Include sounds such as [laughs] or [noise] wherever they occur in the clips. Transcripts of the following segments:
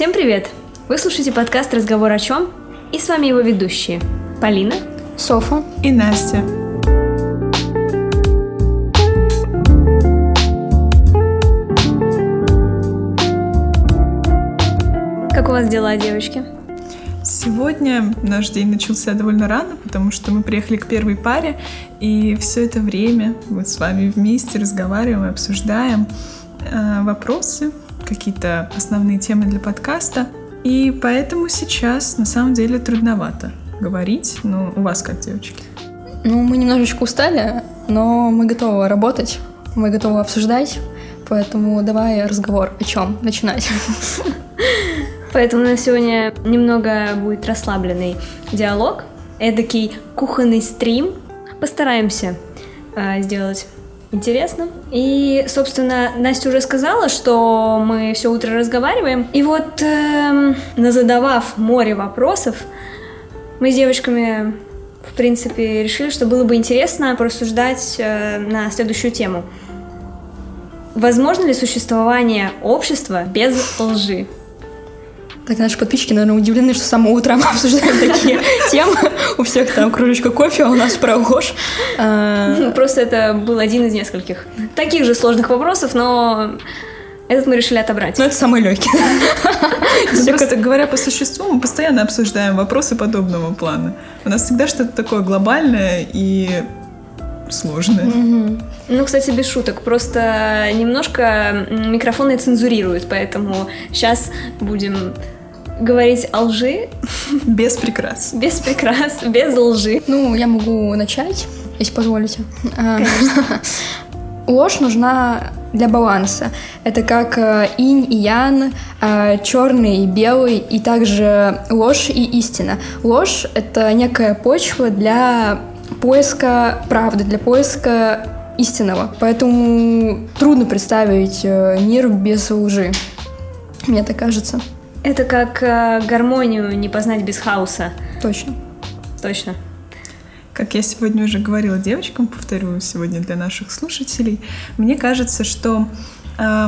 Всем привет! Вы слушаете подкаст «Разговор о чем?» и с вами его ведущие Полина, Софа и Настя. Как у вас дела, девочки? Сегодня наш день начался довольно рано, потому что мы приехали к первой паре, и все это время мы с вами вместе разговариваем и обсуждаем э, вопросы, какие-то основные темы для подкаста. И поэтому сейчас на самом деле трудновато говорить. Ну, у вас как, девочки? Ну, мы немножечко устали, но мы готовы работать, мы готовы обсуждать, поэтому давай разговор о чем начинать. [laughs] Поэтому у нас сегодня немного будет расслабленный диалог, эдакий кухонный стрим. Постараемся э, сделать интересно. И, собственно, Настя уже сказала, что мы все утро разговариваем. И вот, э, задавав море вопросов, мы с девочками, в принципе, решили, что было бы интересно порассуждать э, на следующую тему. Возможно ли существование общества без лжи? Так наши подписчики, наверное, удивлены, что с самого утра мы [laughs] обсуждаем такие [laughs] темы. У всех там кружечка кофе, а у нас про ложь. А, ну, просто это был один из нескольких таких же сложных вопросов, но этот мы решили отобрать. Ну, это самый легкий. [laughs] Просто говоря по существу, мы постоянно обсуждаем вопросы подобного плана. У нас всегда что-то такое глобальное и сложное. Ну, кстати, без шуток. Просто немножко микрофоны цензурируют, поэтому сейчас будем говорить о лжи. Без прикрас. Без прикрас, без лжи. Ну, я могу начать, если позволите. Конечно. [laughs] Ложь нужна для баланса. Это как э, инь и ян, э, черный и белый, и также ложь и истина. Ложь — это некая почва для поиска правды, для поиска истинного. Поэтому трудно представить э, мир без лжи. Мне так кажется. Это как э, гармонию не познать без хаоса. Точно. Точно. Как я сегодня уже говорила девочкам, повторю сегодня для наших слушателей, мне кажется, что э,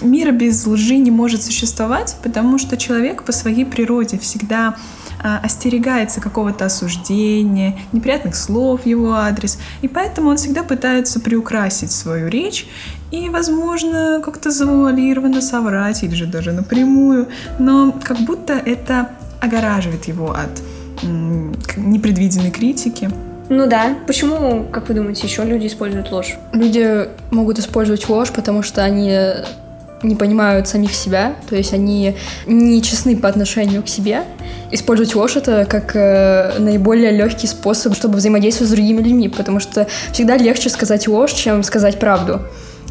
мира без лжи не может существовать, потому что человек по своей природе всегда а, остерегается какого-то осуждения, неприятных слов в его адрес, и поэтому он всегда пытается приукрасить свою речь и, возможно, как-то завуалированно соврать или же даже напрямую, но как будто это огораживает его от непредвиденной критики. Ну да. Почему, как вы думаете, еще люди используют ложь? Люди могут использовать ложь, потому что они не понимают самих себя, то есть они не честны по отношению к себе. Использовать ложь это как э, наиболее легкий способ, чтобы взаимодействовать с другими людьми, потому что всегда легче сказать ложь, чем сказать правду.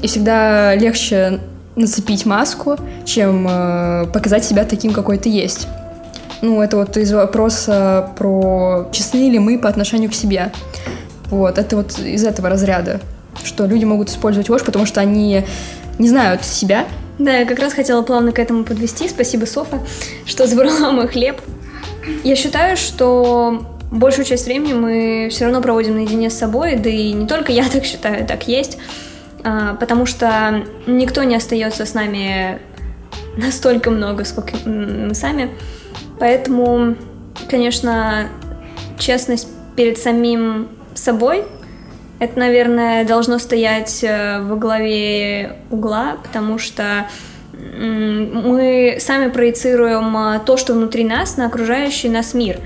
И всегда легче нацепить маску, чем э, показать себя таким, какой ты есть. Ну, это вот из вопроса про честны ли мы по отношению к себе. Вот, это вот из этого разряда, что люди могут использовать ложь, потому что они не знают себя. Да, я как раз хотела плавно к этому подвести. Спасибо, Софа, что забрала [laughs] мой хлеб. Я считаю, что большую часть времени мы все равно проводим наедине с собой, да и не только я [laughs] так считаю, так есть, а, потому что никто не остается с нами настолько много, сколько мы сами. Поэтому, конечно, честность перед самим собой это, наверное, должно стоять э, во главе угла, потому что мы сами проецируем э, то, что внутри нас, на окружающий нас мир.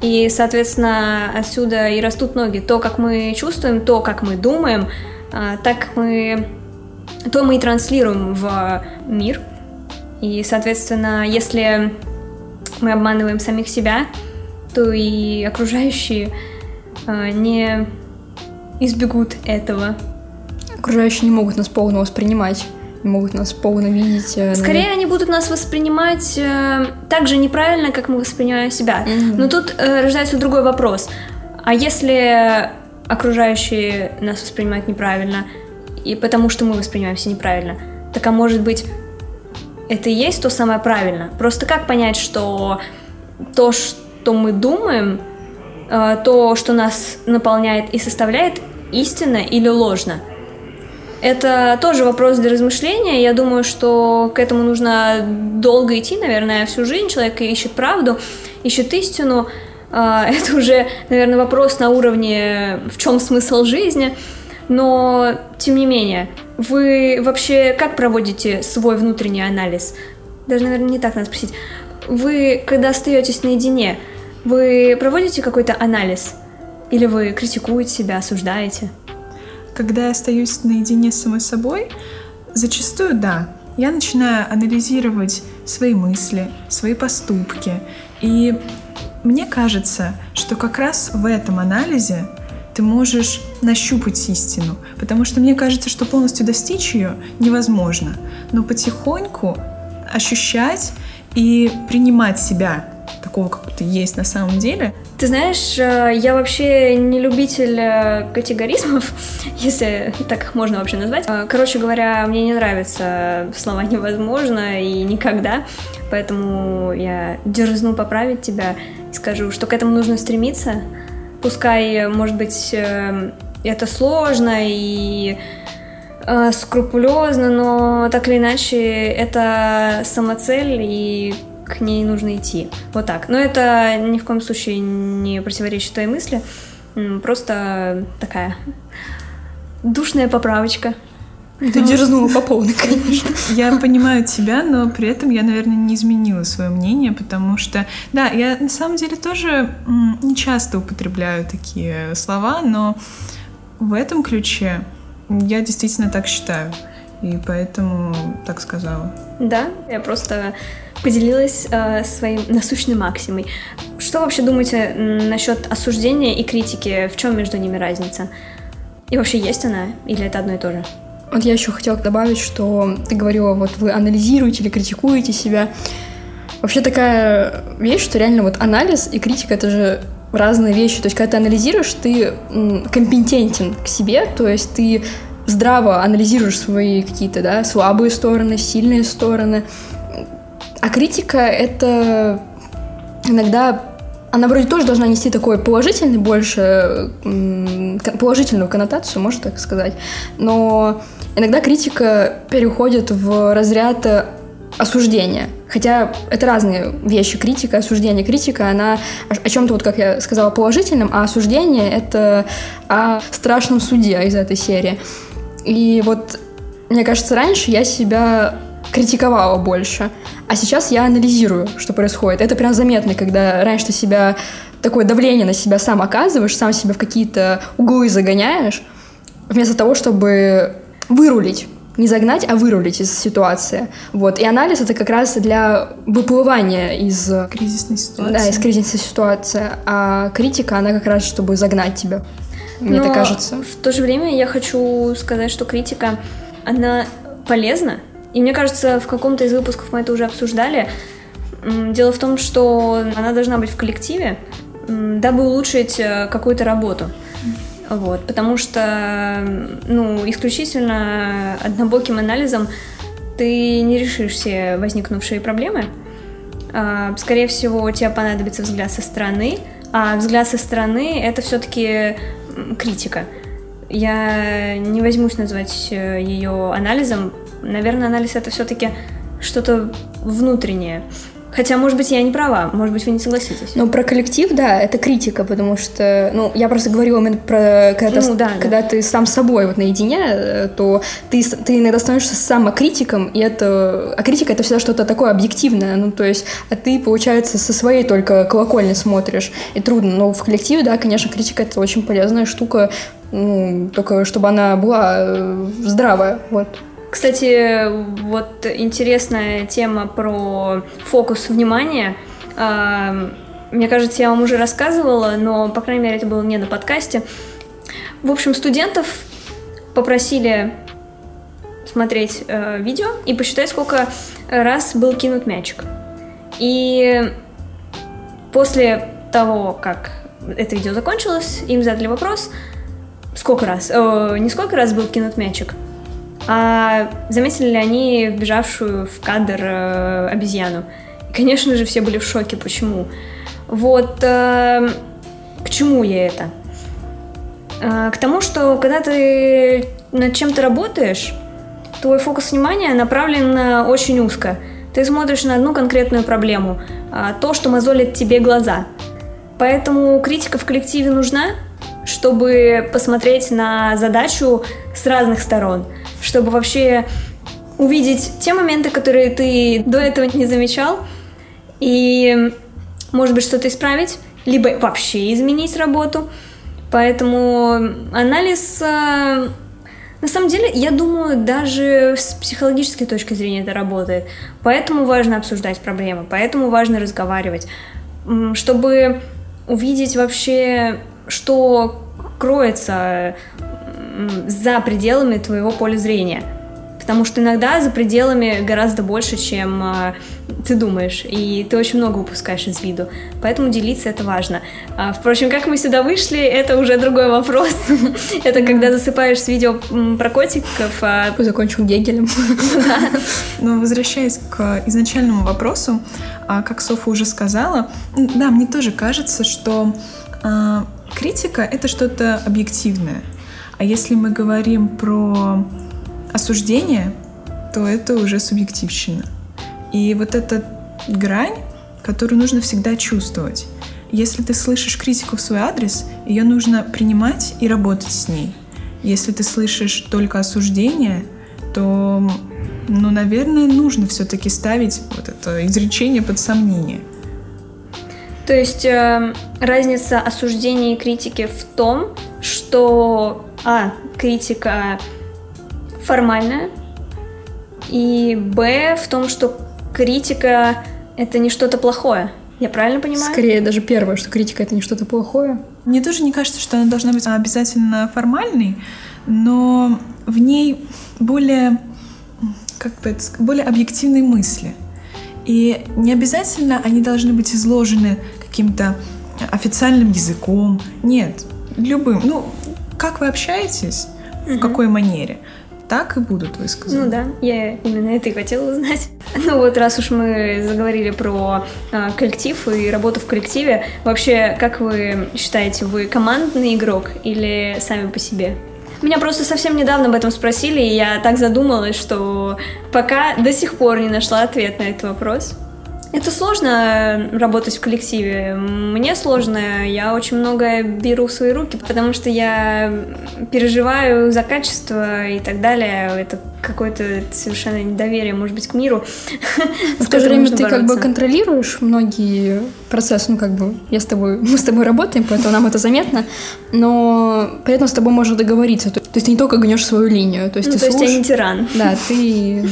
И, соответственно, отсюда и растут ноги. То, как мы чувствуем, то, как мы думаем, э, так мы, то мы и транслируем в мир. И, соответственно, если мы обманываем самих себя, то и окружающие не избегут этого. Окружающие не могут нас полно воспринимать не могут нас полно видеть. Э, Скорее, они будут нас воспринимать э, так же неправильно, как мы воспринимаем себя. Mm-hmm. Но тут э, рождается другой вопрос. А если окружающие нас воспринимают неправильно, и потому что мы воспринимаемся неправильно, так а может быть, это и есть то самое правильно? Просто как понять, что то, что мы думаем, э, то, что нас наполняет и составляет, истинно или ложно. Это тоже вопрос для размышления. Я думаю, что к этому нужно долго идти, наверное, всю жизнь. Человек ищет правду, ищет истину. А, [laughs] это уже, наверное, вопрос на уровне в чем смысл жизни. Но, тем не менее, вы вообще как проводите свой внутренний анализ? Даже, наверное, не так надо спросить. Вы, когда остаетесь наедине, вы проводите какой-то анализ? Или вы критикуете себя, осуждаете? Когда я остаюсь наедине с самой собой, зачастую да. Я начинаю анализировать свои мысли, свои поступки. И мне кажется, что как раз в этом анализе ты можешь нащупать истину, потому что мне кажется, что полностью достичь ее невозможно, но потихоньку ощущать и принимать себя такого, как ты есть на самом деле. Ты знаешь, э, я вообще не любитель э, категоризмов, [laughs] если так их можно вообще назвать. Э, короче говоря, мне не нравятся слова «невозможно» и «никогда», поэтому я дерзну поправить тебя и скажу, что к этому нужно стремиться, Пускай, может быть, это сложно и скрупулезно, но так или иначе это самоцель, и к ней нужно идти. Вот так. Но это ни в коем случае не противоречит твоей мысли. Просто такая душная поправочка. Ты ну, дерзнула по полной, конечно. [laughs] Я понимаю тебя, но при этом я, наверное, не изменила свое мнение, потому что, да, я на самом деле тоже не часто употребляю такие слова, но в этом ключе я действительно так считаю. И поэтому так сказала. Да, я просто поделилась э, своим насущным максимой. Что вообще думаете насчет осуждения и критики? В чем между ними разница? И вообще есть она? Или это одно и то же? Вот я еще хотела добавить, что ты говорила, вот вы анализируете или критикуете себя. Вообще такая вещь, что реально вот анализ и критика — это же разные вещи. То есть, когда ты анализируешь, ты компетентен к себе, то есть ты здраво анализируешь свои какие-то, да, слабые стороны, сильные стороны. А критика — это иногда она вроде тоже должна нести такой положительный больше, положительную коннотацию, можно так сказать, но иногда критика переходит в разряд э, осуждения. Хотя это разные вещи. Критика, осуждение. Критика, она о чем-то, вот как я сказала, положительном, а осуждение — это о страшном суде из этой серии. И вот, мне кажется, раньше я себя критиковала больше, а сейчас я анализирую, что происходит. Это прям заметно, когда раньше ты себя такое давление на себя сам оказываешь, сам себя в какие-то углы загоняешь, вместо того, чтобы вырулить не загнать, а вырулить из ситуации. Вот. И анализ это как раз для выплывания из кризисной ситуации. Да, из кризисной ситуации. А критика, она как раз, чтобы загнать тебя. Мне Но так кажется. В то же время я хочу сказать, что критика, она полезна. И мне кажется, в каком-то из выпусков мы это уже обсуждали. Дело в том, что она должна быть в коллективе, дабы улучшить э, какую-то работу. Вот, потому что, ну, исключительно однобоким анализом ты не решишь все возникнувшие проблемы. А, скорее всего, тебе понадобится взгляд со стороны, а взгляд со стороны это все-таки критика. Я не возьмусь назвать э, ее анализом. Наверное, анализ это все-таки что-то внутреннее. Хотя, может быть, я не права, может быть, вы не согласитесь. Ну, про коллектив, да, это критика, потому что, ну, я просто говорила именно про, когда, ну, да, когда да. ты сам собой вот наедине, э, то ты, ты иногда становишься самокритиком, и это, а критика это всегда что-то такое объективное, ну, то есть, а ты, получается, со своей только колокольни смотришь, и трудно, но в коллективе, да, конечно, критика это очень полезная штука, ну, только чтобы она была э, здравая, вот. Кстати, вот интересная тема про фокус внимания. Мне кажется, я вам уже рассказывала, но, по крайней мере, это было не на подкасте. В общем, студентов попросили смотреть э, видео и посчитать, сколько раз был кинут мячик. И после того, как это видео закончилось, им задали вопрос, сколько раз, э, не сколько раз был кинут мячик, а заметили ли они вбежавшую в кадр э, обезьяну? И, конечно же, все были в шоке. Почему? Вот э, к чему я это? Э, к тому, что когда ты над чем ты работаешь, твой фокус внимания направлен очень узко. Ты смотришь на одну конкретную проблему, а, то, что мозолит тебе глаза. Поэтому критика в коллективе нужна, чтобы посмотреть на задачу с разных сторон, чтобы вообще увидеть те моменты, которые ты до этого не замечал, и, может быть, что-то исправить, либо вообще изменить работу. Поэтому анализ, а, на самом деле, я думаю, даже с психологической точки зрения это работает. Поэтому важно обсуждать проблемы, поэтому важно разговаривать, чтобы увидеть вообще, что кроется за пределами твоего поля зрения. Потому что иногда за пределами гораздо больше, чем э, ты думаешь, и ты очень много упускаешь из виду. Поэтому делиться это важно. А, впрочем, как мы сюда вышли, это уже другой вопрос. [laughs] это когда засыпаешь с видео про котиков. А... Закончил Гегелем. [laughs] Но возвращаясь к изначальному вопросу, а, как Софа уже сказала, да, мне тоже кажется, что а, критика — это что-то объективное. А если мы говорим про осуждение, то это уже субъективщина. И вот эта грань, которую нужно всегда чувствовать. Если ты слышишь критику в свой адрес, ее нужно принимать и работать с ней. Если ты слышишь только осуждение, то, ну, наверное, нужно все-таки ставить вот это изречение под сомнение. То есть э, разница осуждения и критики в том, что а критика формальная, и б в том, что критика это не что-то плохое. Я правильно понимаю? Скорее даже первое, что критика это не что-то плохое. Мне тоже не кажется, что она должна быть обязательно формальной, но в ней более, как бы это более объективные мысли. И не обязательно они должны быть изложены каким-то официальным языком. Нет, любым. Ну, как вы общаетесь, угу. в какой манере так и будут высказаны. Ну да, я именно это и хотела узнать. [laughs] Ну вот, раз уж мы заговорили про э, коллектив и работу в коллективе, вообще, как вы считаете, вы командный игрок или сами по себе? Меня просто совсем недавно об этом спросили, и я так задумалась, что пока до сих пор не нашла ответ на этот вопрос. Это сложно э, работать в коллективе. Мне сложно, я очень многое беру в свои руки, потому что я переживаю за качество и так далее. Это какое-то совершенно недоверие, может быть, к миру. В то же время ты как бы контролируешь многие процессы, ну как бы я с тобой, мы с тобой работаем, поэтому нам это заметно, но при этом с тобой можно договориться. То есть ты не только гнешь свою линию, то есть ну, ты то есть я не тиран. Да, ты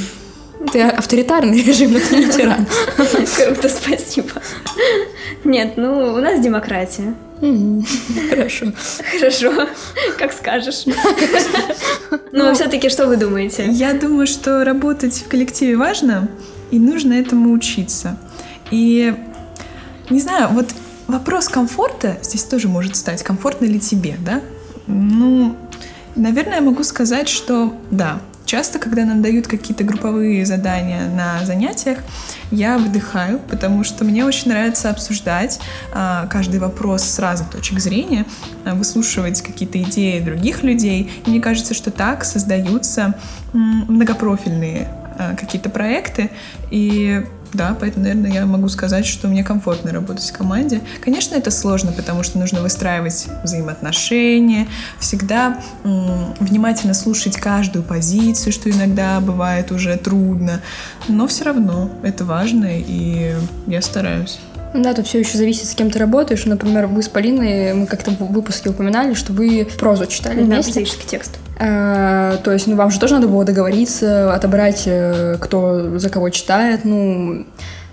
ты авторитарный [laughs] режим, но ты не тиран. [laughs] Круто, спасибо. Нет, ну, у нас демократия. Хорошо. Хорошо, как скажешь. Но [laughs] ну, все-таки что вы думаете? Я думаю, что работать в коллективе важно, и нужно этому учиться. И не знаю, вот вопрос комфорта здесь тоже может стать. Комфортно ли тебе, да? Ну, наверное, я могу сказать, что да, Часто, когда нам дают какие-то групповые задания на занятиях, я выдыхаю, потому что мне очень нравится обсуждать а, каждый вопрос с разных точек зрения, а, выслушивать какие-то идеи других людей. И мне кажется, что так создаются многопрофильные а, какие-то проекты, и да, поэтому, наверное, я могу сказать, что мне комфортно работать в команде. Конечно, это сложно, потому что нужно выстраивать взаимоотношения, всегда м- внимательно слушать каждую позицию, что иногда бывает уже трудно. Но все равно это важно, и я стараюсь. Да, тут все еще зависит, с кем ты работаешь. Например, вы с Полиной, мы как-то в выпуске упоминали, что вы прозу читали да, вместе. текст. А, то есть, ну, вам же тоже надо было договориться, отобрать, э, кто за кого читает, ну...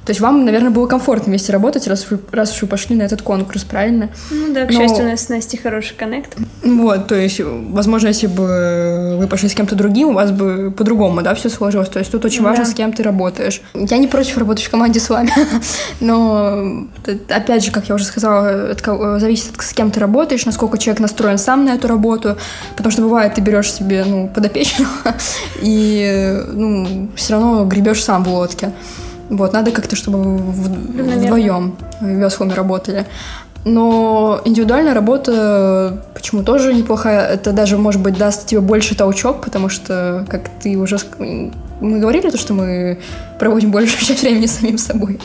То есть вам, наверное, было комфортно вместе работать, раз вы, раз уж вы пошли на этот конкурс, правильно? Ну да, к Но... счастью, у нас с Настей хороший коннект. Вот, то есть, возможно, если бы вы пошли с кем-то другим, у вас бы по-другому, да, все сложилось. То есть тут очень важно, да. с кем ты работаешь. Я не против работать в команде с вами, [laughs] но, опять же, как я уже сказала, это зависит от с кем ты работаешь, насколько человек настроен сам на эту работу, потому что бывает, ты берешь себе, ну, подопечного [laughs] и, ну, все равно гребешь сам в лодке. Вот, надо как-то, чтобы вдвоем веслами работали. Но индивидуальная работа почему тоже неплохая. Это даже, может быть, даст тебе больше толчок, потому что, как ты уже... Мы говорили то, что мы проводим большую часть времени с самим собой.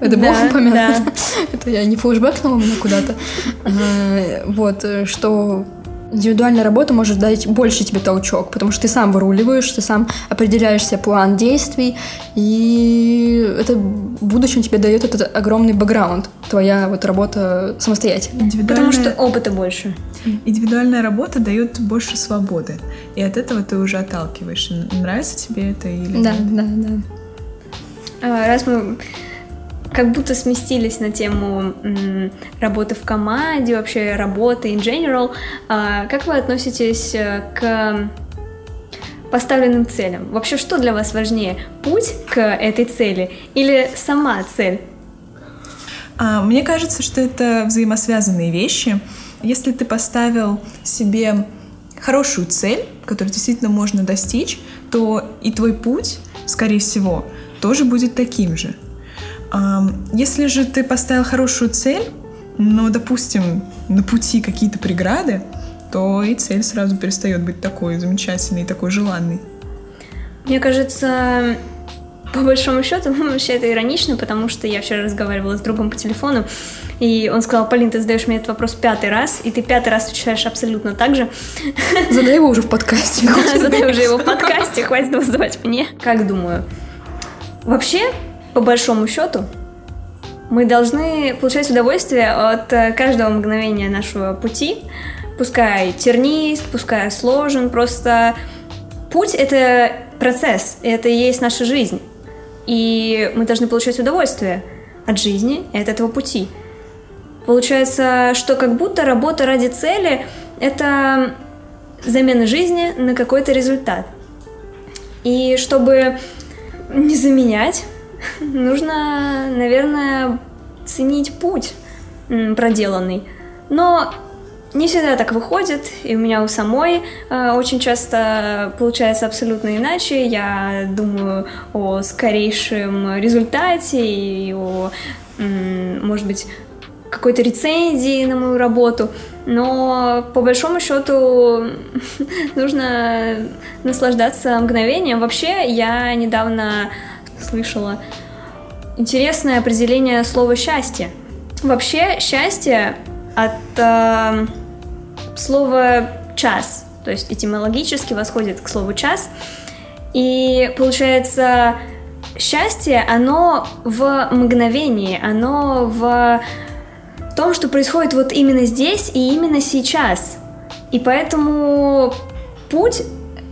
Это было Да, упомянуто. да. [laughs] Это я не флешбэкнула меня куда-то. А, Вот, что индивидуальная работа может дать больше тебе толчок, потому что ты сам выруливаешь, ты сам определяешь себе план действий, и это в будущем тебе дает этот огромный бэкграунд, твоя вот работа самостоятельно. Потому что Индивидуальная, опыта больше. индивидуальная работа дает больше свободы. И от этого ты уже отталкиваешь. Нравится тебе это или Да, нет? да, да. А, Раз мы как будто сместились на тему м, работы в команде, вообще работы in general, а, как вы относитесь э, к поставленным целям? Вообще, что для вас важнее? Путь к этой цели или сама цель? А, Мне кажется, что это взаимосвязанные вещи. Если ты поставил себе хорошую цель, которую действительно можно достичь, то и твой путь, скорее всего, тоже будет таким же. Если же ты поставил хорошую цель, но, допустим, на пути какие-то преграды, то и цель сразу перестает быть такой замечательной, такой желанной. Мне кажется, по большому счету, ну, [laughs] вообще это иронично, потому что я вчера разговаривала с другом по телефону, и он сказал, Полин, ты задаешь мне этот вопрос пятый раз, и ты пятый раз отвечаешь абсолютно так же. [laughs] Задай его уже в подкасте. Да, [laughs] задай уже его в подкасте, хватит его задавать мне. Как думаю? Вообще, по большому счету, мы должны получать удовольствие от э, каждого мгновения нашего пути, пускай тернист, пускай сложен, просто путь — это процесс, это и есть наша жизнь. И мы должны получать удовольствие от жизни и от этого пути. Получается, что как будто работа ради цели — это замена жизни на какой-то результат. И чтобы не заменять, нужно, наверное, ценить путь проделанный. Но не всегда так выходит, и у меня у самой э, очень часто получается абсолютно иначе. Я думаю о скорейшем результате и о, м, может быть, какой-то рецензии на мою работу, но по большому счету [laughs] нужно наслаждаться мгновением. Вообще, я недавно слышала интересное определение слова счастье. Вообще, счастье от э, слова час, то есть этимологически восходит к слову час. И получается, счастье, оно в мгновении, оно в том, что происходит вот именно здесь и именно сейчас. И поэтому путь,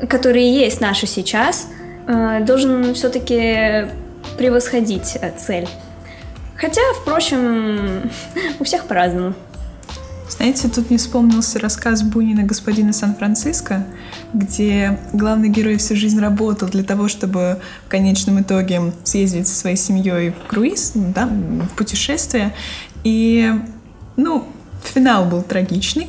который есть наше сейчас, должен все-таки превосходить э, цель. Хотя, впрочем, [laughs] у всех по-разному. Знаете, тут мне вспомнился рассказ Бунина «Господина Сан-Франциско», где главный герой всю жизнь работал для того, чтобы в конечном итоге съездить со своей семьей в круиз, ну да, в путешествие. И, ну, финал был трагичный.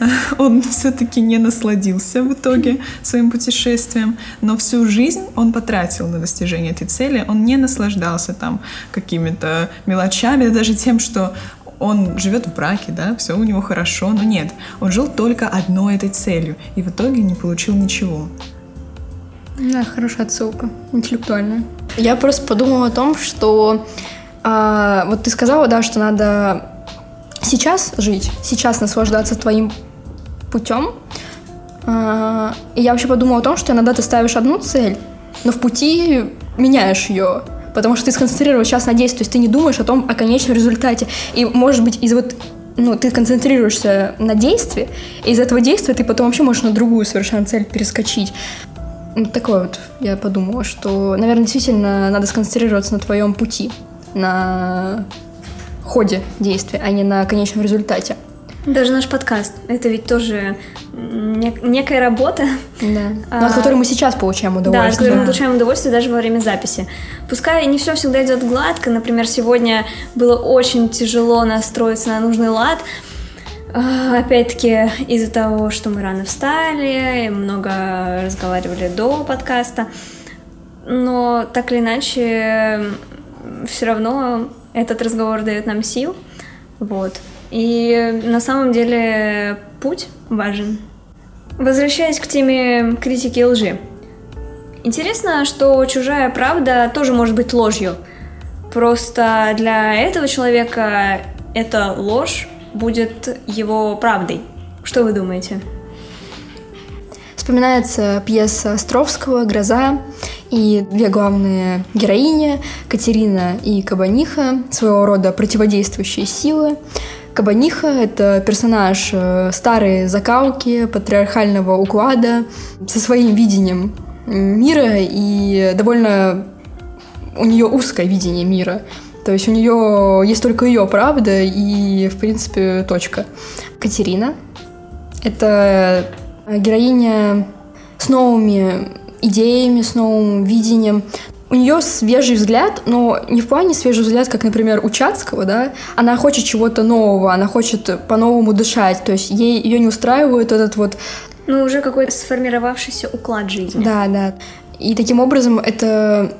[laughs] Он все-таки не насладился в итоге своим путешествием, но всю жизнь он потратил на достижение этой цели. Он не наслаждался там какими-то мелочами, даже тем, что он живет в браке, да, все у него хорошо, но нет, он жил только одной этой целью и в итоге не получил ничего. Да, хорошая отсылка, интеллектуальная. Я просто подумала о том, что а, вот ты сказала, да, что надо сейчас жить, сейчас наслаждаться твоим путем. А, и я вообще подумала о том, что иногда ты ставишь одну цель, но в пути меняешь ее. Потому что ты сконцентрирован сейчас на действии, то есть ты не думаешь о том, о конечном результате. И, может быть, из вот ну, ты концентрируешься на действии, и из этого действия ты потом вообще можешь на другую совершенно цель перескочить. Ну, такое вот я подумала, что, наверное, действительно надо сконцентрироваться на твоем пути, на ходе действия, а не на конечном результате. Даже наш подкаст, это ведь тоже не- некая работа, Да. [laughs] А, Но от которой мы сейчас получаем да, от удовольствие. которой мы получаем удовольствие даже во время записи. Пускай не все всегда идет гладко, например, сегодня было очень тяжело настроиться на нужный лад, А, Опять-таки из-за того, что мы рано встали, много разговаривали до подкаста. Но так или иначе, все равно этот разговор дает нам сил. Вот. И на самом деле путь важен. Возвращаясь к теме критики и лжи. Интересно, что чужая правда тоже может быть ложью. Просто для этого человека эта ложь будет его правдой. Что вы думаете? Вспоминается пьеса Островского «Гроза», и две главные героини, Катерина и Кабаниха, своего рода противодействующие силы. Кабаниха — это персонаж э, старой закалки, патриархального уклада, со своим видением мира и довольно у нее узкое видение мира. То есть у нее есть только ее правда и, в принципе, точка. Катерина — это героиня с новыми идеями, с новым видением. У нее свежий взгляд, но не в плане свежий взгляд, как, например, у Чацкого, да. Она хочет чего-то нового, она хочет по-новому дышать. То есть ей ее не устраивает этот вот... Ну, уже какой-то сформировавшийся уклад жизни. Да, да. И таким образом это,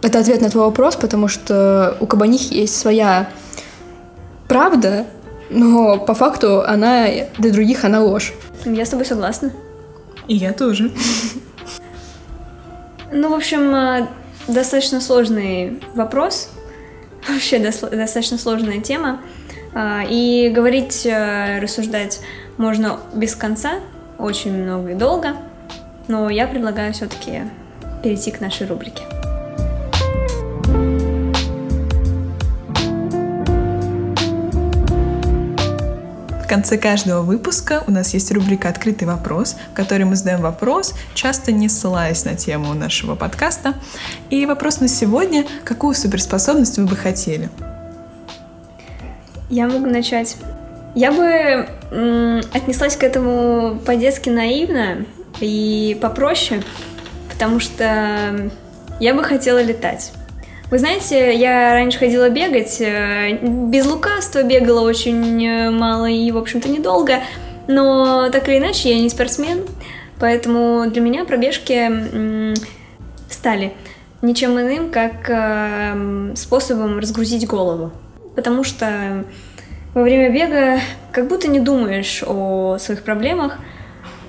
это ответ на твой вопрос, потому что у Кабанихи есть своя правда, но по факту она для других она ложь. Я с тобой согласна. И я тоже. Ну, в общем, э, достаточно сложный вопрос, [laughs] вообще достаточно сложная тема. А, и говорить, э, рассуждать можно без конца, очень много и долго, но я предлагаю все-таки перейти к нашей рубрике. Конце каждого выпуска у нас есть рубрика «Открытый вопрос», в которой мы задаем вопрос, часто не ссылаясь на тему нашего подкаста. И вопрос на сегодня – какую суперспособность вы бы хотели? Я могу начать. Я бы м- отнеслась к этому по-детски наивно и попроще, потому что я бы хотела летать. Вы знаете, я раньше ходила бегать, э, без лукавства бегала очень э, мало и, в общем-то, недолго, но так или иначе я не спортсмен, поэтому для меня пробежки стали ничем иным, как э, способом разгрузить голову. Потому что во время бега как будто не думаешь о своих проблемах,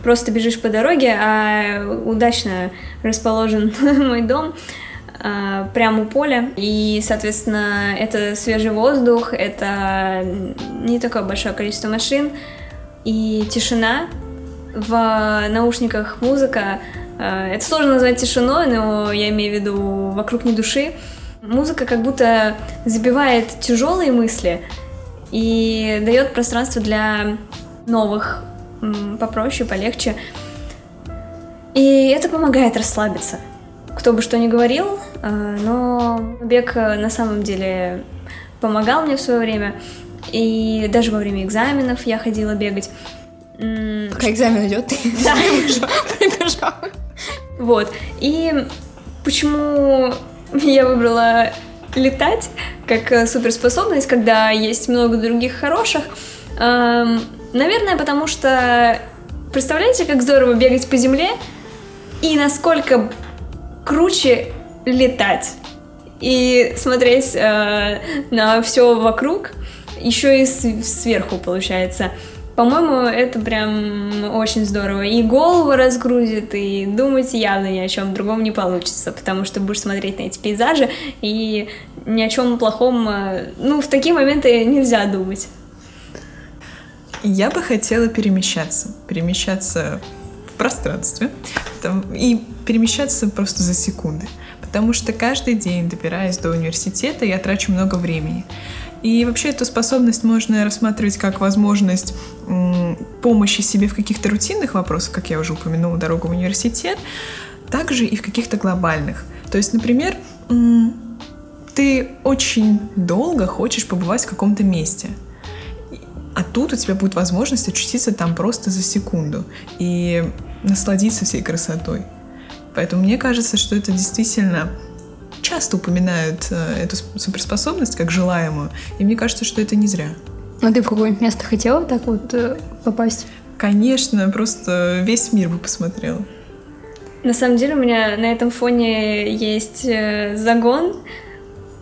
просто бежишь по дороге, а удачно расположен [laughs] мой дом – а, прямо у поля. И, соответственно, это свежий воздух, это не такое большое количество машин и тишина. В наушниках музыка. А, это сложно назвать тишиной, но я имею в виду вокруг не души. Музыка как будто забивает тяжелые мысли и дает пространство для новых, попроще, полегче. И это помогает расслабиться кто бы что ни говорил, а, но бег э, на самом деле помогал мне в свое время. И даже во время экзаменов я ходила бегать. Пока экзамен идет, ты да. [laughs] прибежал. Вот. И почему я выбрала летать как э, суперспособность, когда есть много других хороших? Наверное, потому что представляете, как здорово бегать по земле и насколько круче летать и смотреть э, на все вокруг, еще и сверху получается. По-моему, это прям очень здорово. И голову разгрузит, и думать явно ни о чем другом не получится, потому что будешь смотреть на эти пейзажи, и ни о чем плохом, э, ну, в такие моменты нельзя думать. Я бы хотела перемещаться. Перемещаться в пространстве там, и перемещаться просто за секунды. Потому что каждый день, добираясь до университета, я трачу много времени. И вообще эту способность можно рассматривать как возможность помощи себе в каких-то рутинных вопросах, как я уже упомянула, дорогу в университет, также и в каких-то глобальных. То есть, например, ты очень долго хочешь побывать в каком-то месте – а тут у тебя будет возможность очутиться там просто за секунду и насладиться всей красотой. Поэтому мне кажется, что это действительно часто упоминают э, эту суперспособность как желаемую, и мне кажется, что это не зря. А ты в какое-нибудь место хотела так вот э, попасть? Конечно, просто весь мир бы посмотрела. На самом деле у меня на этом фоне есть э, загон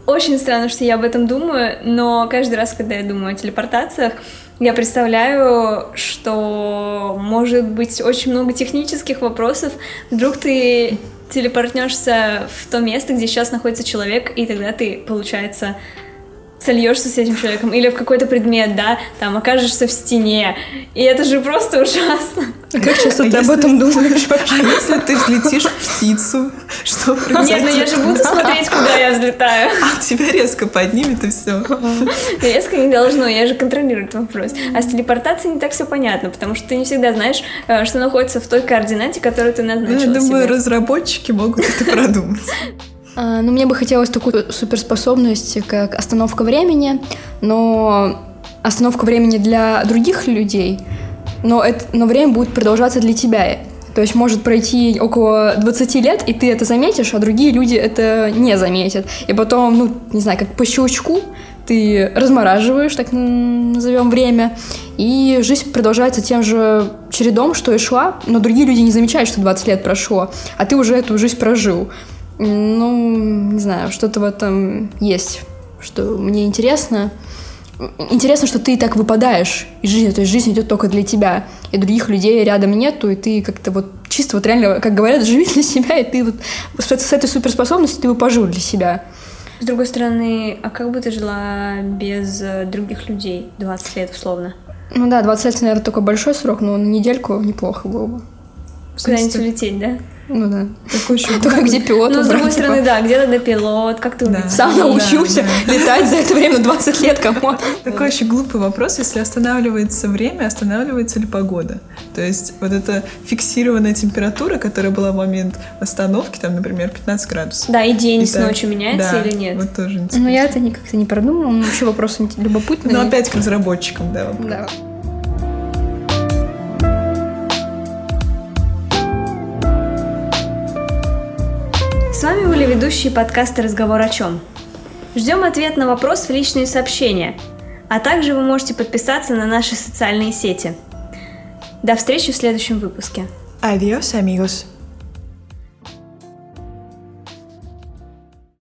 очень странно, что я об этом думаю, но каждый раз, когда я думаю о телепортациях, я представляю, что может быть очень много технических вопросов. Вдруг ты телепортнешься в то место, где сейчас находится человек, и тогда ты, получается, сольешься с этим человеком, или в какой-то предмет, да, там окажешься в стене. И это же просто ужасно. А как часто ты об этом думаешь А если ты взлетишь в птицу, что произойдет? Нет, ну я же буду смотреть, куда я взлетаю. А тебя резко поднимет и все. Резко не должно, я же контролирую этот вопрос. А с телепортацией не так все понятно, потому что ты не всегда знаешь, э, что находится в той координате, которую ты Ну, назначила я думаю, себе. разработчики могут это продумать. [laughs] А, Ну, мне бы хотелось такую суперспособность, как остановка времени, но остановка времени для других людей, но, это, но время будет продолжаться для тебя. То есть может пройти около 20 лет, и ты это заметишь, а другие люди это не заметят. И потом, ну, не знаю, как по щелчку ты размораживаешь, так назовем время, и жизнь продолжается тем же чередом, что и шла, но другие люди не замечают, что 20 лет прошло, а ты уже эту жизнь прожил. Ну, не знаю, что-то в этом есть, что мне интересно. Интересно, что ты так выпадаешь из жизни, то есть жизнь идет только для тебя, и других людей рядом нету, и ты как-то вот чисто вот реально, как говорят, [laughs] живи для себя, и ты вот с, этой суперспособностью ты бы пожил для себя. С другой стороны, а как бы ты жила без э, других людей 20 лет условно? Ну да, 20 лет, наверное, только большой срок, но на недельку неплохо было бы. Куда-нибудь улететь, да? Ну да. Такой еще [laughs] Только где пилот Ну, с другой убрать, типа. стороны, да, где тогда пилот, как ты Да. Сам научился летать за это время 20 лет, кому? [laughs] Такой очень глупый вопрос, если останавливается время, останавливается ли погода? То есть вот эта фиксированная температура, которая была в момент остановки, там, например, 15 градусов. Да, и день с ночью меняется или нет? Вот тоже интересно. Ну я это не- как-то не продумала, но вообще вопрос любопытный. Но опять к разработчикам, да. вопрос. Были ведущие подкаста «Разговор о чем?». Ждем ответ на вопрос в личные сообщения, а также вы можете подписаться на наши социальные сети. До встречи в следующем выпуске. Adiós, amigos.